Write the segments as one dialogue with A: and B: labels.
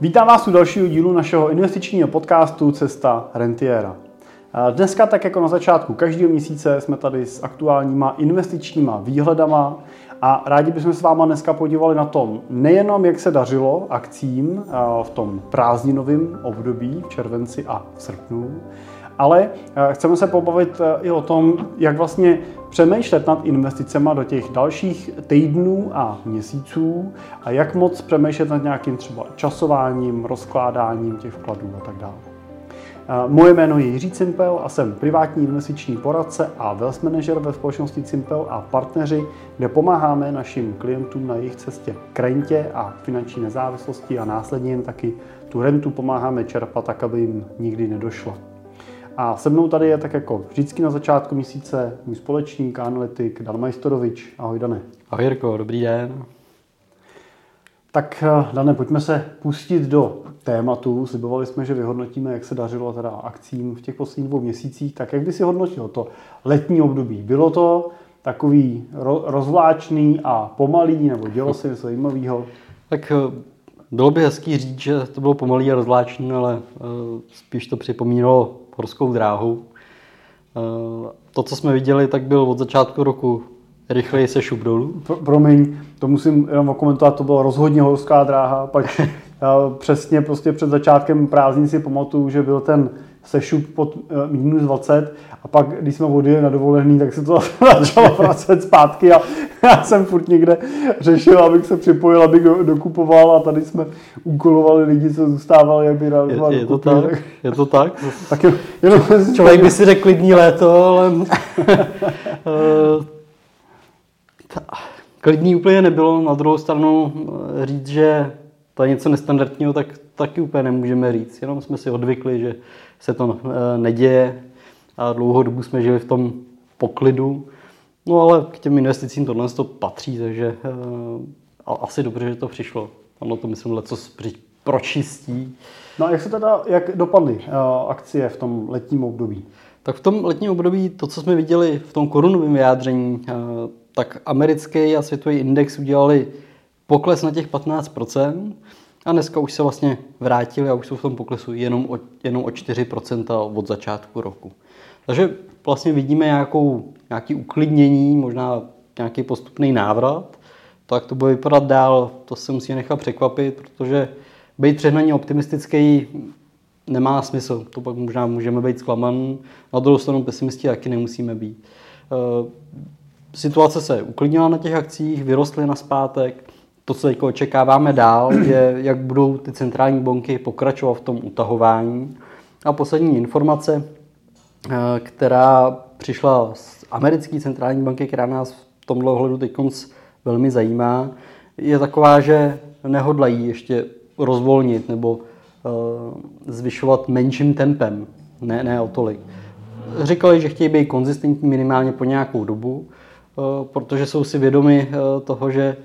A: Vítám vás u dalšího dílu našeho investičního podcastu Cesta Rentiera. Dneska, tak jako na začátku každého měsíce, jsme tady s aktuálníma investičníma výhledama a rádi bychom s váma dneska podívali na tom, nejenom jak se dařilo akcím v tom prázdninovém období v červenci a v srpnu, ale chceme se pobavit i o tom, jak vlastně přemýšlet nad investicemi do těch dalších týdnů a měsíců a jak moc přemýšlet nad nějakým třeba časováním, rozkládáním těch vkladů a tak dále. Moje jméno je Jiří Cimpel a jsem privátní investiční poradce a wealth manager ve společnosti Cimpel a partneři, kde pomáháme našim klientům na jejich cestě k rentě a finanční nezávislosti a následně jim taky tu rentu pomáháme čerpat tak, aby jim nikdy nedošlo. A se mnou tady je tak jako vždycky na začátku měsíce můj společník, analytik Dan Majstorovič. Ahoj Dane.
B: Ahoj Jirko, dobrý den.
A: Tak eh, Dane, pojďme se pustit do tématu. Slibovali jsme, že vyhodnotíme, jak se dařilo teda akcím v těch posledních dvou měsících. Tak jak by si hodnotil to letní období? Bylo to takový rozvláčný a pomalý, nebo dělo se něco zajímavého?
B: Tak eh, bylo by hezký říct, že to bylo pomalý a rozvláčný, ale eh, spíš to připomínalo horskou dráhu. Eh, to, co jsme viděli, tak byl od začátku roku rychleji se šup dolů.
A: Pro, promiň, to musím jenom okomentovat, to byla rozhodně horská dráha, pak přesně prostě před začátkem prázdnin si pamatuju, že byl ten sešup pod eh, minus 20 a pak, když jsme odjeli na dovolený, tak se to začalo vracet zpátky a já jsem furt někde řešil, abych se připojil, abych dokupoval a tady jsme úkolovali lidi, co zůstávali, aby
B: je, je to tak? Je to tak?
A: tak jen, jenom
B: Člověk by si řekl klidný léto, ale klidný úplně nebylo. Na druhou stranu eh, říct, že to je něco nestandardního, tak taky úplně nemůžeme říct. Jenom jsme si odvykli, že se to eh, neděje a dlouhou dobu jsme žili v tom poklidu. No ale k těm investicím tohle to patří, takže uh, asi dobře, že to přišlo. Ono to myslím co pročistí.
A: No a jak se teda, jak dopadly uh, akcie v tom letním období?
B: Tak v tom letním období to, co jsme viděli v tom korunovém vyjádření, uh, tak americký a světový index udělali pokles na těch 15%, a dneska už se vlastně vrátili a už jsou v tom poklesu jenom o, jenom o 4% od začátku roku. Takže vlastně vidíme nějakou, nějaký uklidnění, možná nějaký postupný návrat. Tak to bude vypadat dál, to se musí nechat překvapit, protože být přehnaně optimistický nemá smysl. To pak možná můžeme být zklamaný. Na druhou stranu pesimisti taky nemusíme být. E, situace se uklidnila na těch akcích, vyrostly na zpátek to, co jako očekáváme dál, je, jak budou ty centrální banky pokračovat v tom utahování. A poslední informace, eh, která přišla z americké centrální banky, která nás v tomhle ohledu teď velmi zajímá, je taková, že nehodlají ještě rozvolnit nebo uh, zvyšovat menším tempem, ne, ne o tolik. Říkali, že chtějí být konzistentní minimálně po nějakou dobu, uh, protože jsou si vědomi toho, že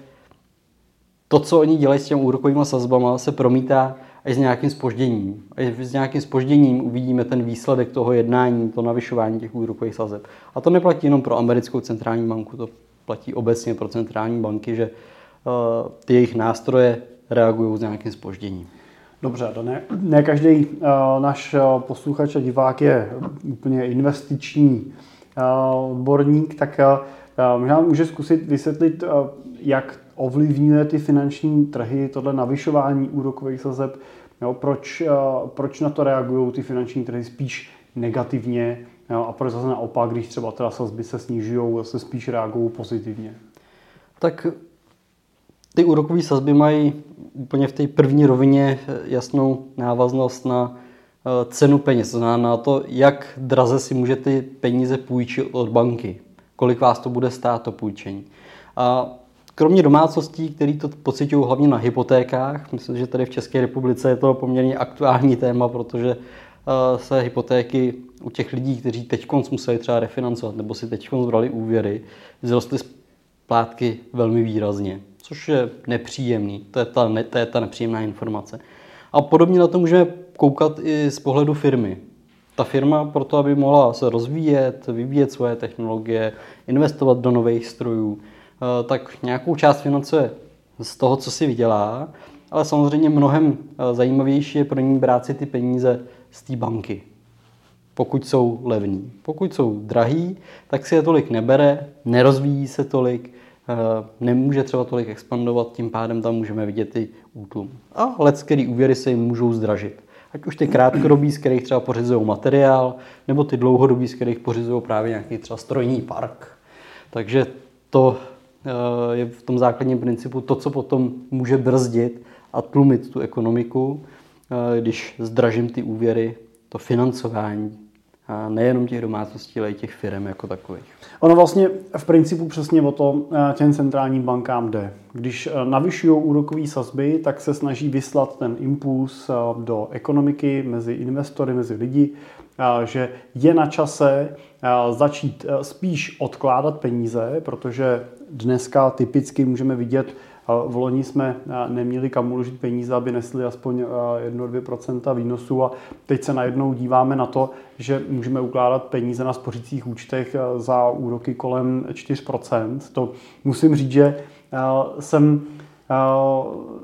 B: to, co oni dělají s těmi úrokovými sazbama, se promítá až s nějakým spožděním. Až s nějakým spožděním uvidíme ten výsledek toho jednání, to navyšování těch úrokových sazeb. A to neplatí jenom pro americkou centrální banku, to platí obecně pro centrální banky, že uh, ty jejich nástroje reagují s nějakým spožděním.
A: Dobře, to ne, ne každý uh, náš uh, posluchač a divák je úplně investiční uh, odborník, tak uh, možná může zkusit vysvětlit, uh, jak ovlivňuje ty finanční trhy, tohle navyšování úrokových sazeb, jo, proč, eh, proč na to reagují ty finanční trhy spíš negativně jo, a proč zase naopak, když třeba teda sazby se snižují, se spíš reagují pozitivně.
B: Tak ty úrokové sazby mají úplně v té první rovině jasnou návaznost na eh, cenu peněz, znamená na to, jak draze si můžete peníze půjčit od banky, kolik vás to bude stát to půjčení. A Kromě domácností, který to pocitují hlavně na hypotékách, myslím, že tady v České republice je to poměrně aktuální téma, protože eh, se hypotéky u těch lidí, kteří teď museli třeba refinancovat nebo si teď zbrali úvěry, vzrostly splátky velmi výrazně, což je nepříjemný. To je, ta, to je ta nepříjemná informace. A podobně na to můžeme koukat i z pohledu firmy. Ta firma proto, aby mohla se rozvíjet, vyvíjet svoje technologie, investovat do nových strojů, tak nějakou část financuje z toho, co si vydělá ale samozřejmě mnohem zajímavější je pro ní brát si ty peníze z té banky pokud jsou levní. Pokud jsou drahý, tak si je tolik nebere, nerozvíjí se tolik, eh, nemůže třeba tolik expandovat, tím pádem tam můžeme vidět i útlum. A let, který úvěry se jim můžou zdražit. Ať už ty krátkodobí, z kterých třeba pořizují materiál, nebo ty dlouhodobí, z kterých pořizují právě nějaký třeba strojní park. Takže to eh, je v tom základním principu to, co potom může brzdit a tlumit tu ekonomiku, eh, když zdražím ty úvěry, to financování a nejenom těch domácností, ale i těch firm jako takových.
A: Ono vlastně v principu přesně o to eh, těm centrálním bankám jde. Když eh, navyšují úrokové sazby, tak se snaží vyslat ten impuls eh, do ekonomiky mezi investory, mezi lidi, že je na čase začít spíš odkládat peníze, protože dneska typicky můžeme vidět v loni jsme neměli kam uložit peníze, aby nesli aspoň 1-2% výnosu a teď se najednou díváme na to, že můžeme ukládat peníze na spořících účtech za úroky kolem 4%. To musím říct, že jsem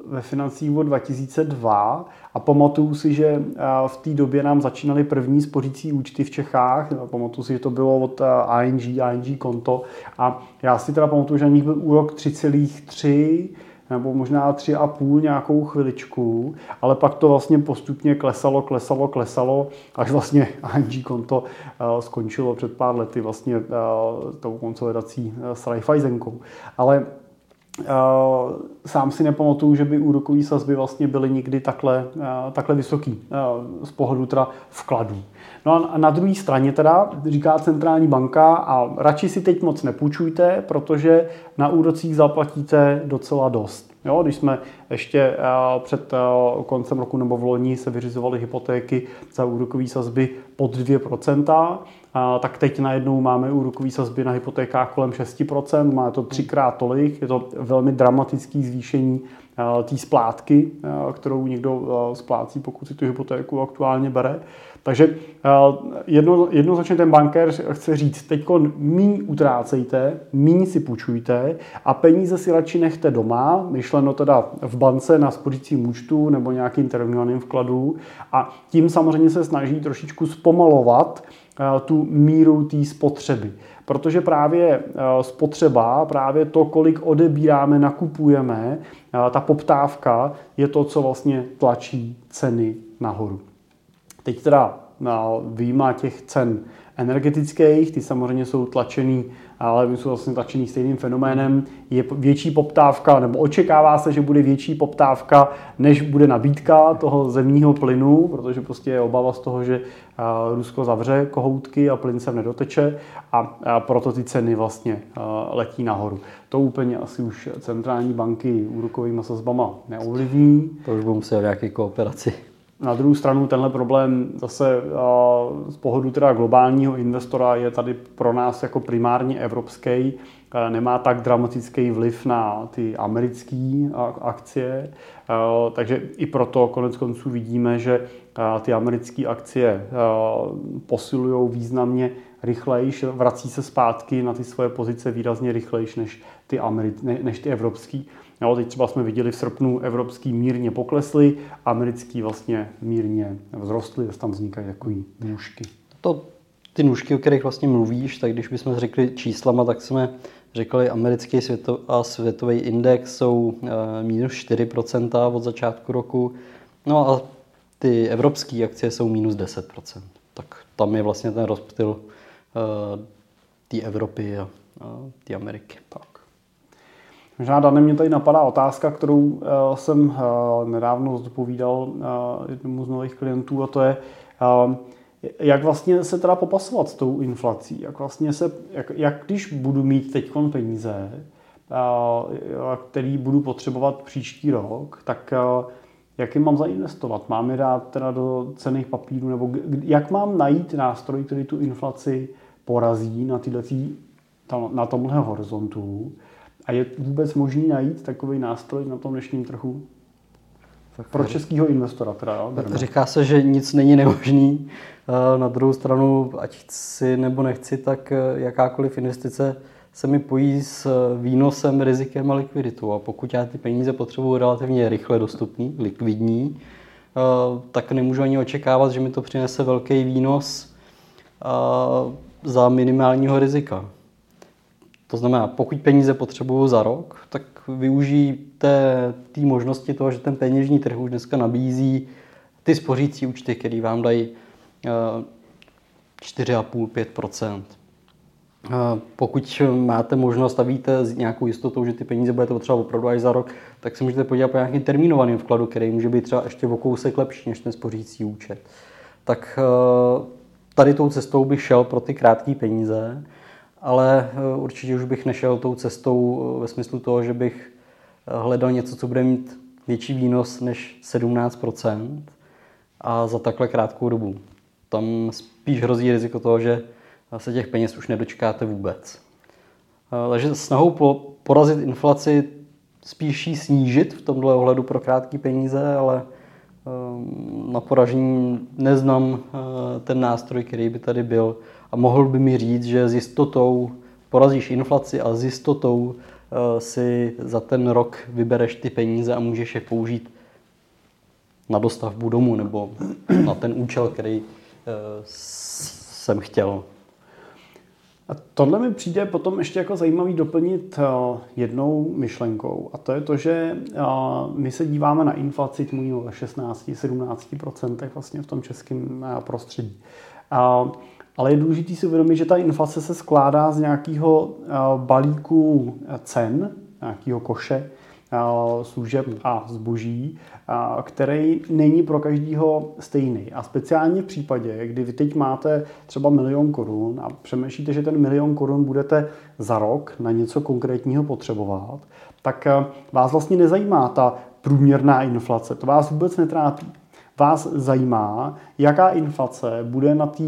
A: ve financích od 2002 a pamatuju si, že v té době nám začínaly první spořící účty v Čechách. Pamatuju si, že to bylo od ING, ING konto a já si teda pamatuju, že na nich byl úrok 3,3 nebo možná 3,5 nějakou chviličku, ale pak to vlastně postupně klesalo, klesalo, klesalo, až vlastně ING konto skončilo před pár lety vlastně tou konsolidací s Raiffeisenkou. Ale sám si nepamatuju, že by úrokové sazby vlastně byly nikdy takhle, uh, takhle vysoký uh, z pohledu teda vkladů. No a na druhé straně teda říká centrální banka a radši si teď moc nepůjčujte, protože na úrocích zaplatíte docela dost. Jo, když jsme ještě před koncem roku nebo v loni se vyřizovaly hypotéky za úrokové sazby pod 2%, tak teď najednou máme úrokové sazby na hypotékách kolem 6%, má to třikrát tolik, je to velmi dramatické zvýšení té splátky, kterou někdo splácí, pokud si tu hypotéku aktuálně bere. Takže jedno, jednoznačně ten bankér chce říct, teď míň utrácejte, míň si půjčujte a peníze si radši nechte doma, myšleno teda v bance na spořícím účtu nebo nějakým terminovaným vkladu a tím samozřejmě se snaží trošičku zpomalovat tu míru té spotřeby. Protože právě spotřeba, právě to, kolik odebíráme, nakupujeme, ta poptávka je to, co vlastně tlačí ceny nahoru. Teď teda výjima těch cen energetických, ty samozřejmě jsou tlačený, ale jsou vlastně tlačený stejným fenoménem. Je větší poptávka, nebo očekává se, že bude větší poptávka, než bude nabídka toho zemního plynu, protože prostě je obava z toho, že Rusko zavře kohoutky a plyn se nedoteče a proto ty ceny vlastně letí nahoru. To úplně asi už centrální banky úrokovými sazbama neovlivní.
B: To už budou muset nějaké kooperaci.
A: Na druhou stranu tenhle problém zase z pohledu teda globálního investora je tady pro nás jako primárně evropský, nemá tak dramatický vliv na ty americké akcie, takže i proto konec konců vidíme, že ty americké akcie posilují významně rychlejš, vrací se zpátky na ty svoje pozice výrazně rychlejš než ty, Ameri- než ty evropský. Jo, teď třeba jsme viděli v srpnu evropský mírně poklesly, americký vlastně mírně vzrostly, tam vznikají takový nůžky.
B: To, ty nůžky, o kterých vlastně mluvíš, tak když bychom řekli číslama, tak jsme řekli, americký světo, a světový index jsou e, minus 4% od začátku roku, no a ty evropské akcie jsou minus 10%. Tak tam je vlastně ten rozptyl e, té Evropy a, a té Ameriky. Tak.
A: Možná Dane, mě tady napadá otázka, kterou uh, jsem uh, nedávno zodpovídal uh, jednomu z nových klientů a to je, jak vlastně se teda popasovat s tou inflací, jak vlastně se, jak, jak když budu mít teď peníze, který budu potřebovat příští rok, tak jak je mám zainvestovat? Mám je dát teda do cených papírů, nebo jak mám najít nástroj, který tu inflaci porazí na, týhletý, na tomhle horizontu? A je vůbec možný najít takový nástroj na tom dnešním trhu? Tak Pro českého investora teda, jo?
B: Říká se, že nic není nemožný. Eh, na druhou stranu, ať chci nebo nechci, tak eh, jakákoliv investice se mi pojí s výnosem, rizikem a likviditou. A pokud já ty peníze potřebuji relativně rychle dostupný, likvidní, eh, tak nemůžu ani očekávat, že mi to přinese velký výnos eh, za minimálního rizika. To znamená, pokud peníze potřebuju za rok, tak využijte té možnosti toho, že ten peněžní trh už dneska nabízí ty spořící účty, které vám dají 4,5-5% pokud máte možnost a víte s nějakou jistotou, že ty peníze budete potřebovat opravdu až za rok, tak se můžete podívat po nějakým termínovaným vkladu, který může být třeba ještě o kousek lepší než ten spořící účet. Tak eh, tady tou cestou bych šel pro ty krátké peníze, ale eh, určitě už bych nešel tou cestou eh, ve smyslu toho, že bych hledal něco, co bude mít větší výnos než 17% a za takhle krátkou dobu. Tam spíš hrozí riziko toho, že se těch peněz už nedočkáte vůbec. Takže snahou porazit inflaci spíš ji snížit v tomhle ohledu pro krátké peníze, ale ehm, na poražení neznám eh, ten nástroj, který by tady byl a mohl by mi říct, že s jistotou porazíš inflaci a s jistotou eh, si za ten rok vybereš ty peníze a můžeš je použít na dostavbu domu nebo na ten účel, který eh, jsem chtěl.
A: A tohle mi přijde potom ještě jako zajímavý doplnit eh, jednou myšlenkou. A to je to, že my se díváme na inflaci, mluvíme o 16-17% vlastně v tom českém prostředí. Ale je důležité si uvědomit, že ta inflace se skládá z nějakého balíku cen, nějakého koše, služeb a zboží, který není pro každého stejný. A speciálně v případě, kdy vy teď máte třeba milion korun a přemýšlíte, že ten milion korun budete za rok na něco konkrétního potřebovat, tak vás vlastně nezajímá ta průměrná inflace. To vás vůbec netrápí. Vás zajímá, jaká inflace bude na té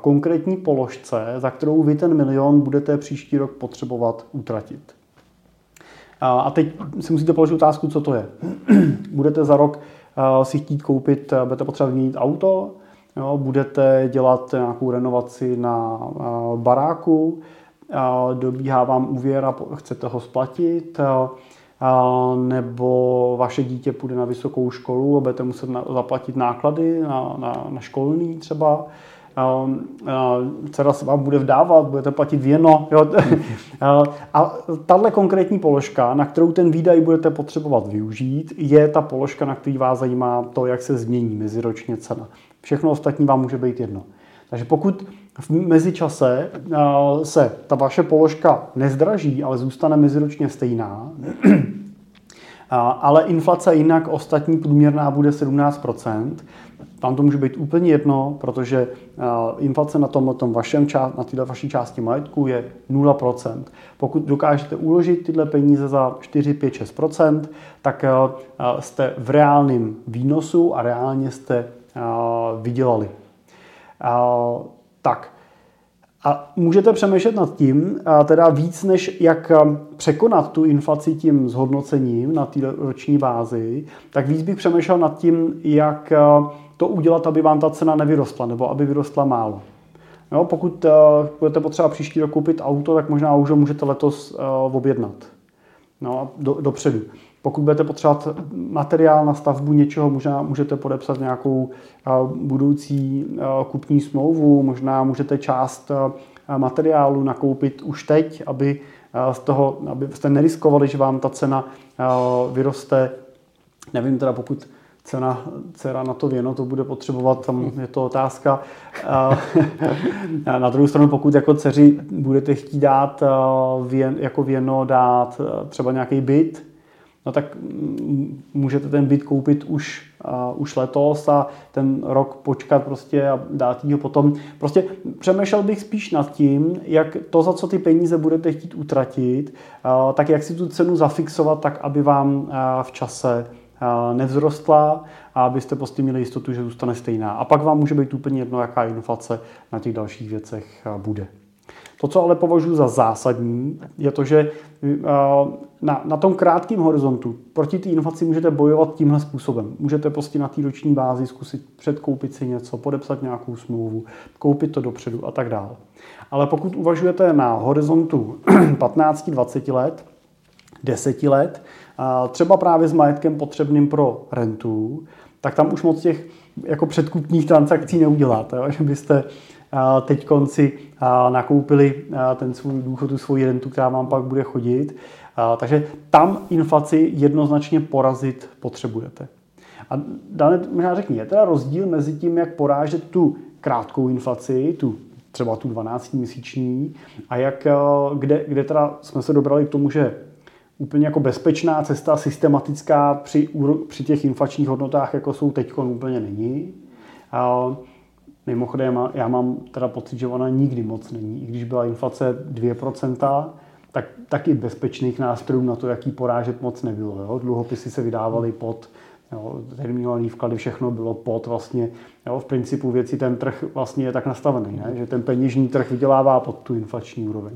A: konkrétní položce, za kterou vy ten milion budete příští rok potřebovat utratit. A teď si musíte položit otázku, co to je. budete za rok si chtít koupit, budete potřebovat měnit auto, jo, budete dělat nějakou renovaci na baráku, dobíhá vám úvěr a chcete ho splatit, nebo vaše dítě půjde na vysokou školu a budete muset zaplatit náklady na, na, na školní třeba, dcera se vám bude vdávat, budete platit věno. Jo. A tahle konkrétní položka, na kterou ten výdaj budete potřebovat využít, je ta položka, na který vás zajímá to, jak se změní meziročně cena. Všechno ostatní vám může být jedno. Takže pokud v mezičase se ta vaše položka nezdraží, ale zůstane meziročně stejná, ale inflace jinak ostatní průměrná bude 17%, vám to může být úplně jedno, protože inflace na tom vašem část, na této vaší části majetku je 0%. Pokud dokážete uložit tyhle peníze za 4, 5, 6%, tak jste v reálném výnosu a reálně jste vydělali. Tak, a můžete přemýšlet nad tím, teda víc než jak překonat tu inflaci tím zhodnocením na té roční bázi, tak víc bych přemýšlel nad tím, jak to udělat, aby vám ta cena nevyrostla, nebo aby vyrostla málo. Jo, pokud uh, budete potřeba příští rok koupit auto, tak možná už ho můžete letos uh, objednat. No, do, dopředu. Pokud budete potřebovat materiál na stavbu něčeho, možná můžete podepsat nějakou uh, budoucí uh, kupní smlouvu, možná můžete část uh, materiálu nakoupit už teď, aby z toho, aby jste neriskovali, že vám ta cena vyroste. Nevím teda, pokud cena, dcera na to věno to bude potřebovat, tam je to otázka. na druhou stranu, pokud jako dceři budete chtít dát věn, jako věno dát třeba nějaký byt, no tak můžete ten byt koupit už, uh, už letos a ten rok počkat prostě a dát ho potom. Prostě přemýšlel bych spíš nad tím, jak to, za co ty peníze budete chtít utratit, tak jak si tu cenu zafixovat tak, aby vám v čase nevzrostla a abyste prostě měli jistotu, že zůstane stejná. A pak vám může být úplně jedno, jaká inflace na těch dalších věcech bude. To, co ale považuji za zásadní, je to, že na, na tom krátkém horizontu proti té inflaci můžete bojovat tímhle způsobem. Můžete prostě na té roční bázi zkusit předkoupit si něco, podepsat nějakou smlouvu, koupit to dopředu a tak dále. Ale pokud uvažujete na horizontu 15-20 let, 10 let, třeba právě s majetkem potřebným pro rentu, tak tam už moc těch jako předkupních transakcí neuděláte, že byste teď konci nakoupili ten svůj důchod, tu svoji rentu, která vám pak bude chodit. Takže tam inflaci jednoznačně porazit potřebujete. A dále možná řekni, je teda rozdíl mezi tím, jak porážet tu krátkou inflaci, tu třeba tu 12 měsíční a jak, kde, kde teda jsme se dobrali k tomu, že úplně jako bezpečná cesta, systematická při, při těch inflačních hodnotách, jako jsou teď, úplně není. Mimochodem, já mám teda pocit, že ona nikdy moc není. I když byla inflace 2%, tak taky bezpečných nástrojů na to, jaký porážet moc nebylo. Jo? Dluhopisy se vydávaly pod Jo, terminovaný vklady, všechno bylo pod vlastně, jo, v principu věci ten trh vlastně je tak nastavený, ne? že ten peněžní trh vydělává pod tu inflační úroveň.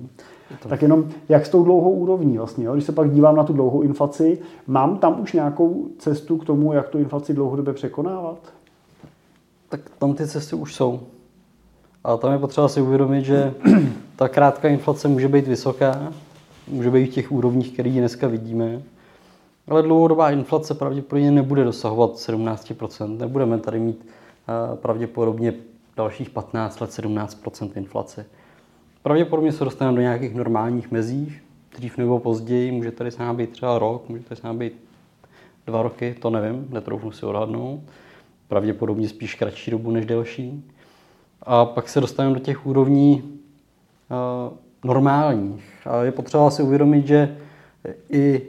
A: To... Tak jenom jak s tou dlouhou úrovní vlastně, jo? když se pak dívám na tu dlouhou inflaci, mám tam už nějakou cestu k tomu, jak tu inflaci dlouhodobě překonávat?
B: Tak tam ty cesty už jsou. A tam je potřeba si uvědomit, že ta krátká inflace může být vysoká, může být v těch úrovních, které dneska vidíme, ale dlouhodobá inflace pravděpodobně nebude dosahovat 17%. Nebudeme tady mít eh, pravděpodobně dalších 15 let 17% inflace. Pravděpodobně se dostaneme do nějakých normálních mezích, dřív nebo později, může tady s námi být třeba rok, může tady s námi být dva roky, to nevím, netroufnu si odhadnout. Pravděpodobně spíš kratší dobu než delší. A pak se dostaneme do těch úrovní uh, normálních. A je potřeba si uvědomit, že i uh,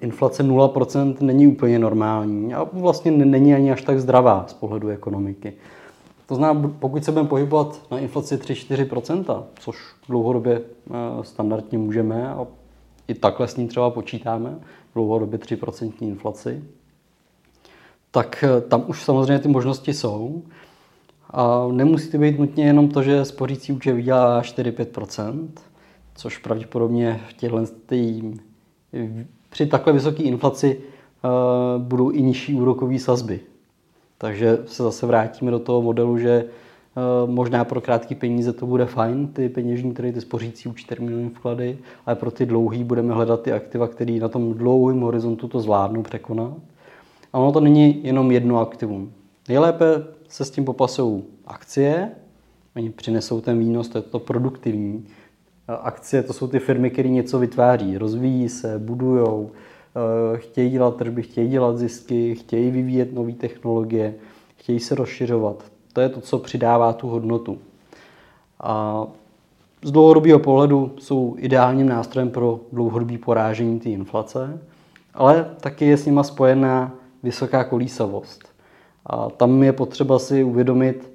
B: inflace 0% není úplně normální a vlastně není ani až tak zdravá z pohledu ekonomiky. To znamená, pokud se budeme pohybovat na inflaci 3-4%, což dlouhodobě uh, standardně můžeme a i takhle s ním třeba počítáme, dlouhodobě 3% inflaci, tak tam už samozřejmě ty možnosti jsou. A nemusí to být nutně jenom to, že spořící účet vydělá 4-5%, což pravděpodobně v těchto tý, při takhle vysoké inflaci uh, budou i nižší úrokové sazby. Takže se zase vrátíme do toho modelu, že uh, možná pro krátké peníze to bude fajn, ty peněžní, tedy ty spořící účty, termínové vklady, ale pro ty dlouhý budeme hledat ty aktiva, které na tom dlouhém horizontu to zvládnou překonat. A ono to není jenom jedno aktivum. Nejlépe se s tím popasují akcie, oni přinesou ten výnos, to je to produktivní. Akcie to jsou ty firmy, které něco vytváří, rozvíjí se, budují, eh, chtějí dělat tržby, chtějí dělat zisky, chtějí vyvíjet nové technologie, chtějí se rozšiřovat. To je to, co přidává tu hodnotu. A z dlouhodobého pohledu jsou ideálním nástrojem pro dlouhodobé porážení té inflace, ale taky je s nima spojená vysoká kolísavost. A tam je potřeba si uvědomit,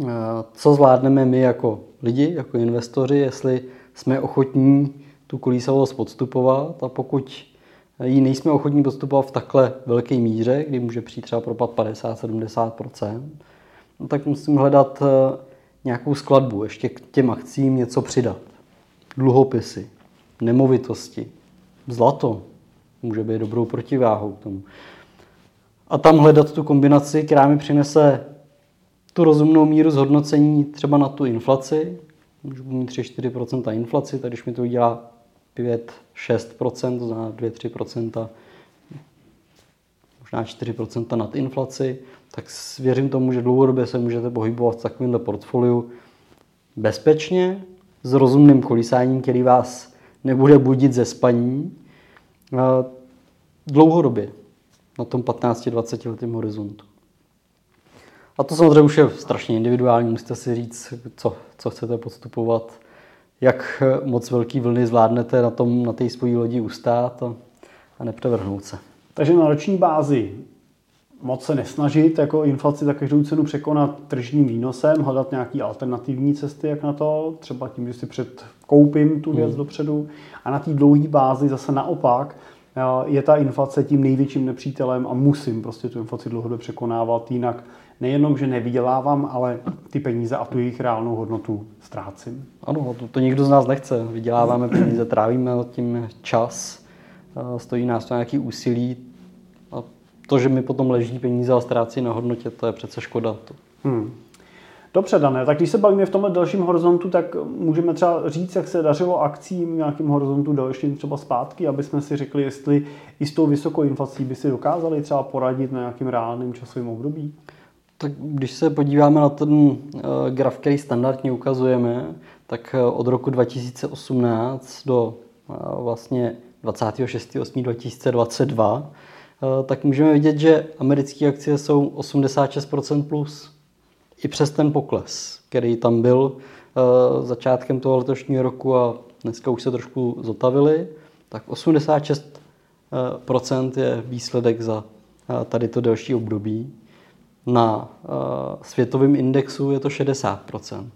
B: eh, co zvládneme my jako lidi, jako investoři, jestli jsme ochotní tu kolísavost podstupovat a pokud ji nejsme ochotní podstupovat v takhle velké míře, kdy může přijít třeba propad 50-70%, no tak musím hledat eh, nějakou skladbu, ještě k těm akcím něco přidat. Dluhopisy, nemovitosti, zlato může být dobrou protiváhou k tomu a tam hledat tu kombinaci, která mi přinese tu rozumnou míru zhodnocení třeba na tu inflaci. Můžu mít 3-4% inflaci, tak když mi to udělá 5-6%, to znamená 2-3%, možná 4% nad inflaci, tak věřím tomu, že dlouhodobě se můžete pohybovat v takovémhle portfoliu bezpečně, s rozumným kolísáním, který vás nebude budit ze spaní, dlouhodobě na tom 15-20 letém horizontu. A to samozřejmě už je strašně individuální, musíte si říct, co, co chcete podstupovat, jak moc velký vlny zvládnete na, tom, na té svojí lodi ustát a, a nepřevrhnout se.
A: Takže na roční bázi moc se nesnažit jako inflaci za každou cenu překonat tržním výnosem, hledat nějaké alternativní cesty, jak na to, třeba tím, že si předkoupím tu věc hmm. dopředu. A na té dlouhé bázi zase naopak je ta inflace tím největším nepřítelem a musím prostě tu inflaci dlouhodobě překonávat, jinak nejenom, že nevydělávám, ale ty peníze a tu jejich reálnou hodnotu ztrácím.
B: Ano, to, to nikdo z nás nechce. Vyděláváme peníze, trávíme tím čas, stojí nás to nějaký úsilí a to, že mi potom leží peníze a ztrácí na hodnotě, to je přece škoda. Hmm.
A: Dobře, Dané, tak když se bavíme v tomhle dalším horizontu, tak můžeme třeba říct, jak se dařilo akcím v nějakém horizontu dalším třeba zpátky, aby jsme si řekli, jestli i s tou vysokou inflací by si dokázali třeba poradit na nějakým reálným časovým období.
B: Tak když se podíváme na ten eh, graf, který standardně ukazujeme, tak eh, od roku 2018 do eh, vlastně 26.8.2022, tak můžeme vidět, že americké akcie jsou 86% plus i přes ten pokles, který tam byl začátkem toho letošního roku a dneska už se trošku zotavili, tak 86% je výsledek za tady to delší období. Na světovém indexu je to 60%.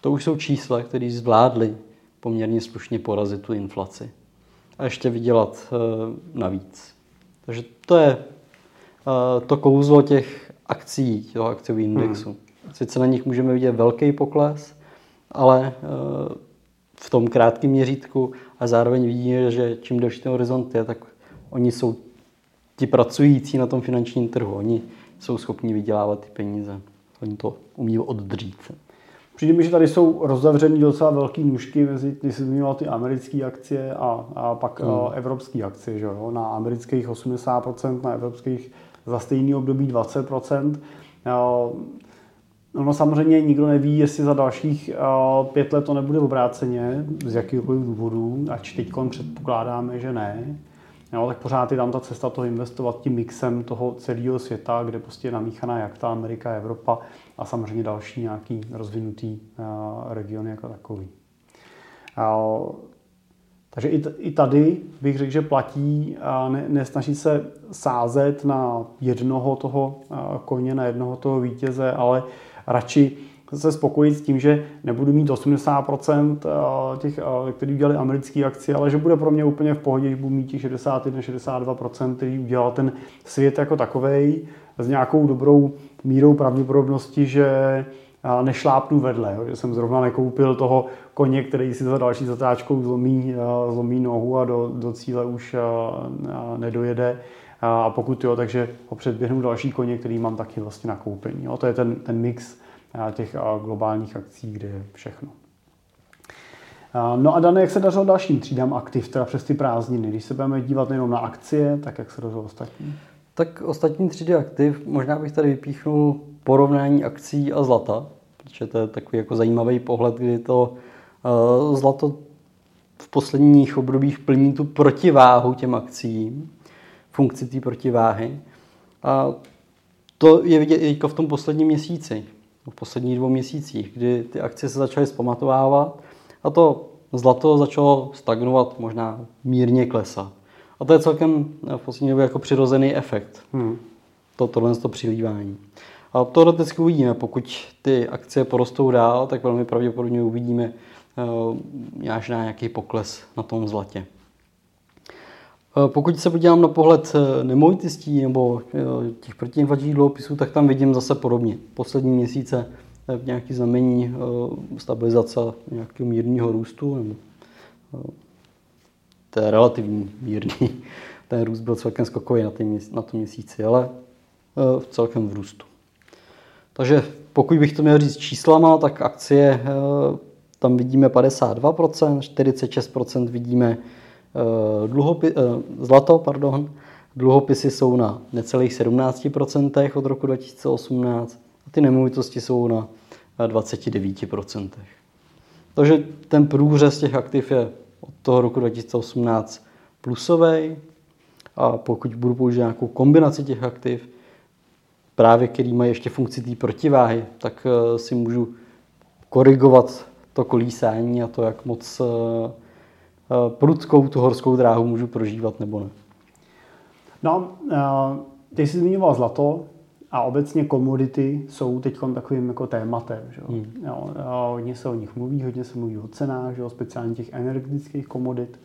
B: To už jsou čísla, které zvládly poměrně slušně porazit tu inflaci a ještě vydělat navíc. Takže to je to kouzlo těch akcí, toho akciového indexu. Hmm. Sice na nich můžeme vidět velký pokles, ale eh, v tom krátkém měřítku a zároveň vidíme, že čím delší ten horizont je, tak oni jsou ti pracující na tom finančním trhu. Oni jsou schopni vydělávat ty peníze. Oni to umí oddřít.
A: Přijde mi, že tady jsou rozevřený docela velký nůžky mezi, když se zmiňoval ty americké akcie a, a pak hmm. Eh, evropské akcie. Že jo? Na amerických 80%, na evropských za stejný období 20%. No samozřejmě nikdo neví, jestli za dalších uh, pět let to nebude obráceně, z jakýchkoliv důvodů, ač teď předpokládáme, že ne. No, tak pořád je tam ta cesta toho investovat tím mixem toho celého světa, kde prostě je namíchaná jak ta Amerika, Evropa a samozřejmě další nějaký rozvinutý uh, regiony jako takový. Uh, takže i, i tady bych řekl, že platí a ne, nesnaží se sázet na jednoho toho koně, na jednoho toho vítěze, ale radši se spokojit s tím, že nebudu mít 80% eh, těch, eh, který udělali americké akcie, ale že bude pro mě úplně v pohodě, že budu mít těch 61-62%, který udělal ten svět jako takovej s nějakou dobrou mírou pravděpodobnosti, že eh, nešlápnu vedle, že jsem zrovna nekoupil toho koně, který si za další zatáčkou zlomí, zlomí nohu a do, do cíle už nedojede. A pokud jo, takže ho předběhnu další koně, který mám taky vlastně nakoupení. Jo. To je ten, ten mix těch globálních akcí, kde je všechno. No a Dane, jak se dařilo dalším třídám aktiv, teda přes ty prázdniny? Když se budeme dívat nejenom na akcie, tak jak se dařilo ostatní?
B: Tak ostatní třídy aktiv, možná bych tady vypíchnul porovnání akcí a zlata, protože to je takový jako zajímavý pohled, kdy to zlato v posledních obdobích plní tu protiváhu těm akcím, funkci té protiváhy. A to je vidět i v tom posledním měsíci v posledních dvou měsících, kdy ty akcie se začaly zpamatovávat a to zlato začalo stagnovat, možná mírně klesat. A to je celkem v poslední době jako přirozený efekt, hmm. to, tohle to přilívání. A to teoreticky uvidíme, pokud ty akcie porostou dál, tak velmi pravděpodobně uvidíme uh, nějaký pokles na tom zlatě. Eh, pokud se podívám na pohled eh, nemovitostí nebo eh, těch protiinflačních dluhopisů, tak tam vidím zase podobně. Poslední měsíce nějaký znamení stabilizace nějakého mírního růstu, nebo to je relativní mírný. Ten růst byl celkem skokový na, na tom měsíci, ale v celkem v růstu. Takže pokud bych to měl říct číslama, tak akcie tam vidíme 52%, 46% vidíme dluhopi, eh, zlato, pardon, dluhopisy jsou na necelých 17% od roku 2018 a ty nemovitosti jsou na 29%. Takže ten průřez těch aktiv je od toho roku 2018 plusový a pokud budu použít nějakou kombinaci těch aktiv, právě který mají ještě funkci té protiváhy, tak eh, si můžu korigovat to kolísání a to, jak moc Eh, prudkou tu horskou dráhu můžu prožívat nebo ne.
A: No, eh, ty jsi zmiňoval zlato a obecně komodity jsou teď takovým jako tématem. Že? Hmm. Jo, eh, hodně se o nich mluví, hodně se mluví o cenách, že? speciálně těch energetických komodit.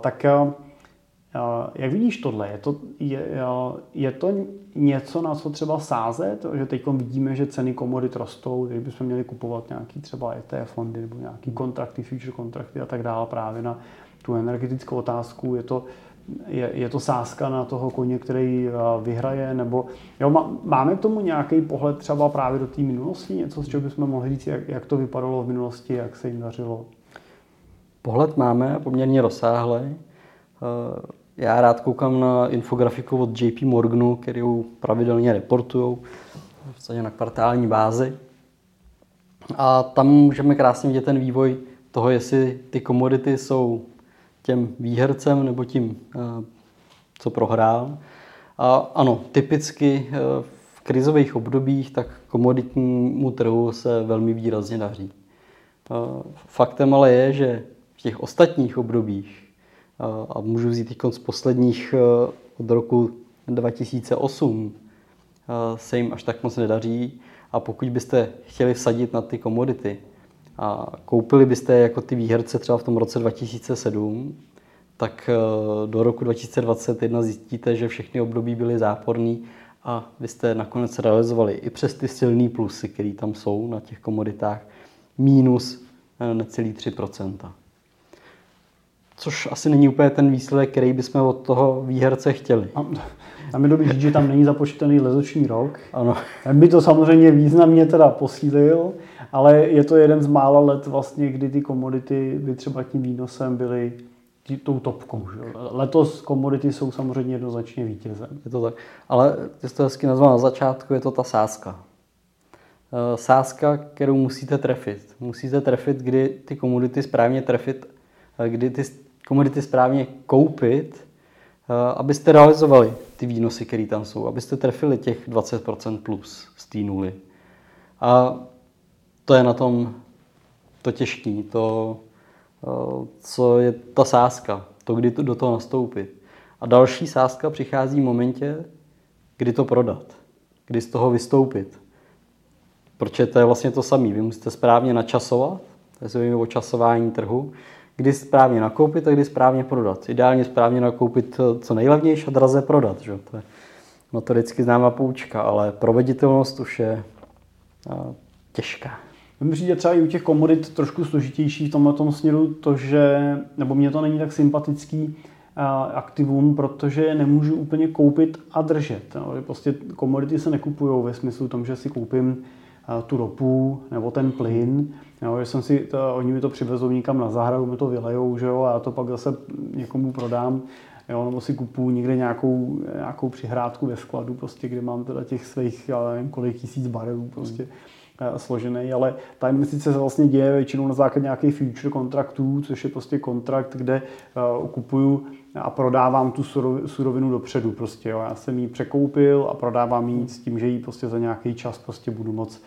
A: Tak Jak vidíš tohle? Je to, je, je to něco, na co třeba sázet? Že teď vidíme, že ceny komodit rostou, když bychom měli kupovat nějaký třeba ETF fondy nebo nějaký kontrakty, future kontrakty a tak dále právě na tu energetickou otázku. Je to, je, je to sázka na toho koně, který vyhraje, nebo jo, máme k tomu nějaký pohled třeba právě do té minulosti, něco, z čeho bychom mohli říct, jak, jak to vypadalo v minulosti, jak se jim dařilo?
B: Pohled máme poměrně rozsáhlý. Eh, já rád koukám na infografiku od JP Morganu, kterou pravidelně reportují v na kvartální bázi. A tam můžeme krásně vidět ten vývoj toho, jestli ty komodity jsou těm výhercem nebo tím, eh, co prohrál. A ano, typicky eh, v krizových obdobích tak komoditnímu trhu se velmi výrazně daří. Faktem ale je, že v těch ostatních obdobích, a můžu vzít teď z posledních e, od roku 2008, e, se jim až tak moc nedaří. A pokud byste chtěli vsadit na ty komodity a koupili byste jako ty výherce třeba v tom roce 2007, tak e, do roku 2021 zjistíte, že všechny období byly záporný a vy jste nakonec realizovali i přes ty silné plusy, které tam jsou na těch komoditách, mínus necelý 3 což asi není úplně ten výsledek, který bychom od toho výherce chtěli. A,
A: je dobrý říct, že tam není započtený lezoční rok.
B: Ano.
A: Ten by to samozřejmě významně teda posílil, ale je to jeden z mála let vlastně, kdy ty komodity by třeba tím výnosem byly tí, tou topkou. Že? Letos komodity jsou samozřejmě jednoznačně vítězem.
B: Je to tak. Ale ty jsi to hezky nazval na začátku, je to ta sázka. Eh, sázka, kterou musíte trefit. Musíte trefit, kdy ty komodity správně trefit, eh, kdy ty komodity správně koupit, eh, abyste realizovali ty výnosy, které tam jsou, abyste trefili těch 20% plus z té nuly. A to je na tom to těžké, to, eh, co je ta sázka, to, kdy do toho nastoupit. A další sázka přichází v momentě, kdy to prodat, kdy z toho vystoupit. Protože to je vlastně to samé. Vy musíte správně načasovat, to je o časování trhu, kdy správně nakoupit a kdy správně prodat. Ideálně správně nakoupit eh, co nejlevnější a draze prodat. Že? To je notoricky známá poučka, ale proveditelnost už je uh, těžká.
A: Mně přijde třeba i u těch komodit trošku složitější v tomhle směru to, že, nebo mě to není tak sympatický uh, aktivum, protože nemůžu úplně koupit a držet. Prostě komodity se nekupují ve smyslu tom, že si koupím tu ropu nebo ten plyn, Jo, že jsem si to, oni mi to přivezou někam na zahradu, mi to vylejou, že jo, a já to pak zase někomu prodám, jo, nebo si kupuju někde nějakou, nějakou přihrádku ve skladu, prostě, kde mám teda těch svých, já nevím, kolik tisíc barevů prostě mm. složený, ale ta investice se vlastně děje většinou na základě nějakých future kontraktů, což je prostě kontrakt, kde uh, kupuju a prodávám tu surovinu dopředu. Prostě, jo. Já jsem ji překoupil a prodávám ji s tím, že ji prostě za nějaký čas prostě budu moc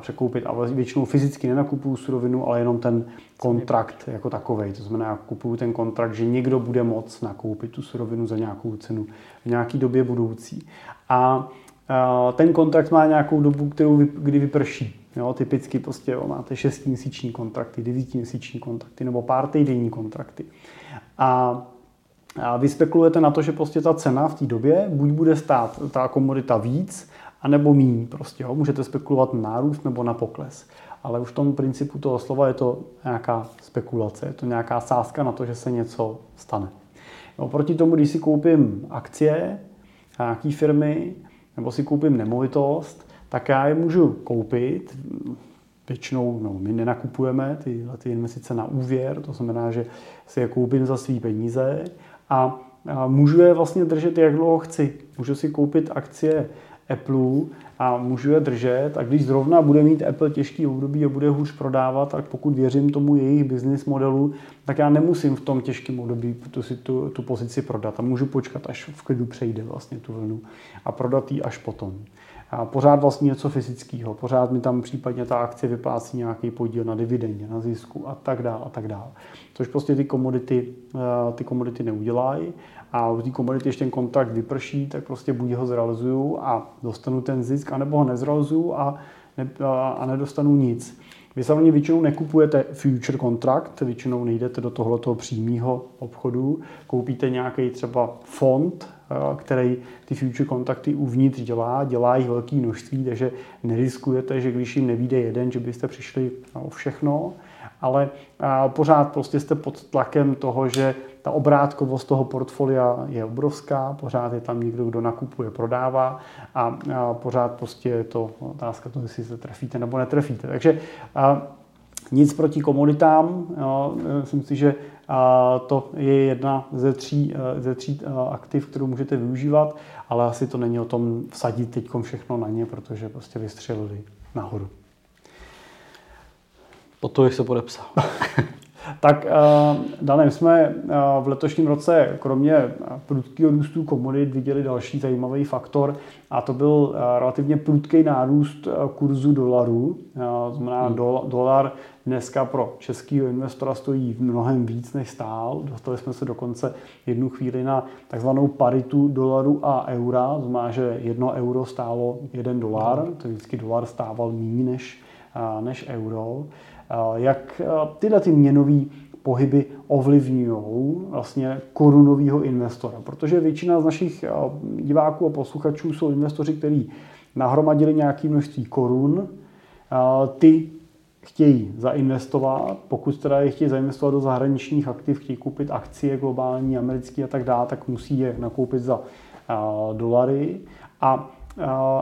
A: překoupit. A většinou fyzicky nenakupuju surovinu, ale jenom ten kontrakt jako takový. To znamená, já kupuju ten kontrakt, že někdo bude moc nakoupit tu surovinu za nějakou cenu v nějaké době budoucí. A ten kontrakt má nějakou dobu, kterou vy, kdy vyprší. Jo, typicky prostě jo, máte 6-měsíční kontrakty, 9-měsíční kontrakty nebo pár týdenní kontrakty. A a vy spekulujete na to, že prostě ta cena v té době buď bude stát ta komodita víc, anebo míň. Prostě, jo. Můžete spekulovat na nárůst nebo na pokles. Ale už v tom principu toho slova je to nějaká spekulace, je to nějaká sázka na to, že se něco stane. Jo, proti tomu, když si koupím akcie nějaký firmy, nebo si koupím nemovitost, tak já je můžu koupit, většinou no, my nenakupujeme ty, ty investice na úvěr, to znamená, že si je koupím za své peníze a, můžu je vlastně držet, jak dlouho chci. Můžu si koupit akcie Apple a můžu je držet a když zrovna bude mít Apple těžký období a bude hůř prodávat, tak pokud věřím tomu jejich business modelu, tak já nemusím v tom těžkém období tu, si tu, tu pozici prodat a můžu počkat, až v klidu přejde vlastně tu vlnu a prodat ji až potom. A pořád vlastně něco fyzického, pořád mi tam případně ta akcie vyplácí nějaký podíl na dividendě, na zisku a tak dále a tak dále. Což prostě ty komodity, eh, ty komodity neudělají a u té komodity, ještě ten kontrakt vyprší, tak prostě buď ho zrealizuju a dostanu ten zisk, anebo ho nezrealizuju a, ne, a nedostanu nic. Vy samozřejmě většinou nekupujete future contract, většinou nejdete do tohoto přímého obchodu, koupíte nějaký třeba fond, který ty future kontrakty uvnitř dělá, dělá jich velké množství, takže neriskujete, že když jim nevíde jeden, že byste přišli o všechno, ale pořád prostě jste pod tlakem toho, že ta obrátkovost toho portfolia je obrovská, pořád je tam někdo, kdo nakupuje, prodává a, pořád prostě je to otázka toho, jestli se trefíte nebo netrefíte. Takže nic proti komoditám, myslím si, že a to je jedna ze tří, ze tří aktiv, kterou můžete využívat, ale asi to není o tom vsadit teď všechno na ně, protože prostě vystřelili nahoru.
B: Po to se podepsal.
A: Tak, uh, Danem, jsme uh, v letošním roce kromě prudkého růstu komodit viděli další zajímavý faktor a to byl uh, relativně prudký nárůst kurzu dolaru. Znamená, hmm. dolar dneska pro českého investora stojí mnohem víc, než stál. Dostali jsme se dokonce jednu chvíli na takzvanou paritu dolaru a eura. Znamená, že jedno euro stálo jeden dolar, hmm. to vždycky dolar stával méně než, než euro. Jak tyhle ty měnové pohyby ovlivňují vlastně korunového investora. Protože většina z našich diváků a posluchačů jsou investoři, kteří nahromadili nějaké množství korun, ty chtějí zainvestovat, pokud teda je chtějí zainvestovat do zahraničních aktiv, chtějí koupit akcie globální, americké a tak dále, tak musí je nakoupit za dolary. A,